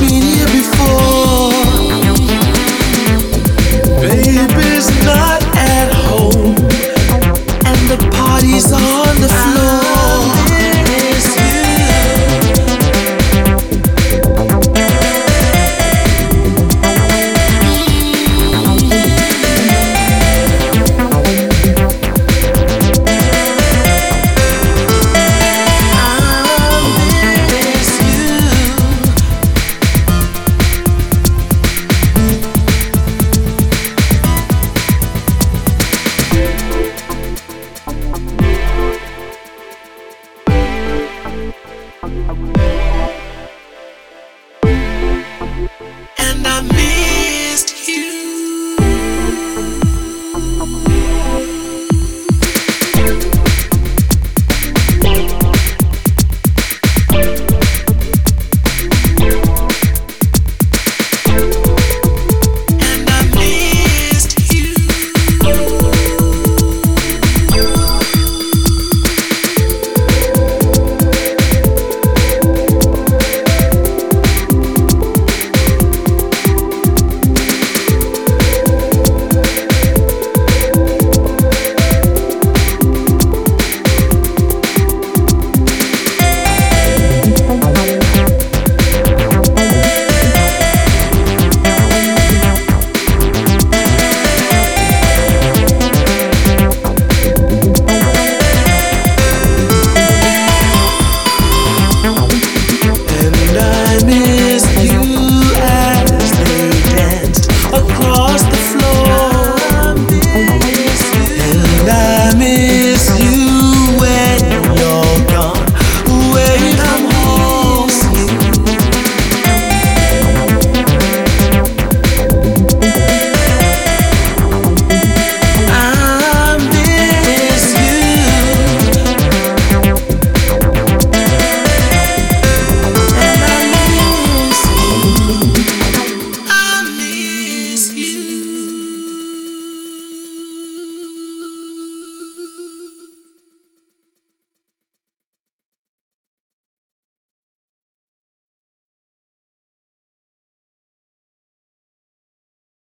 been here before. Música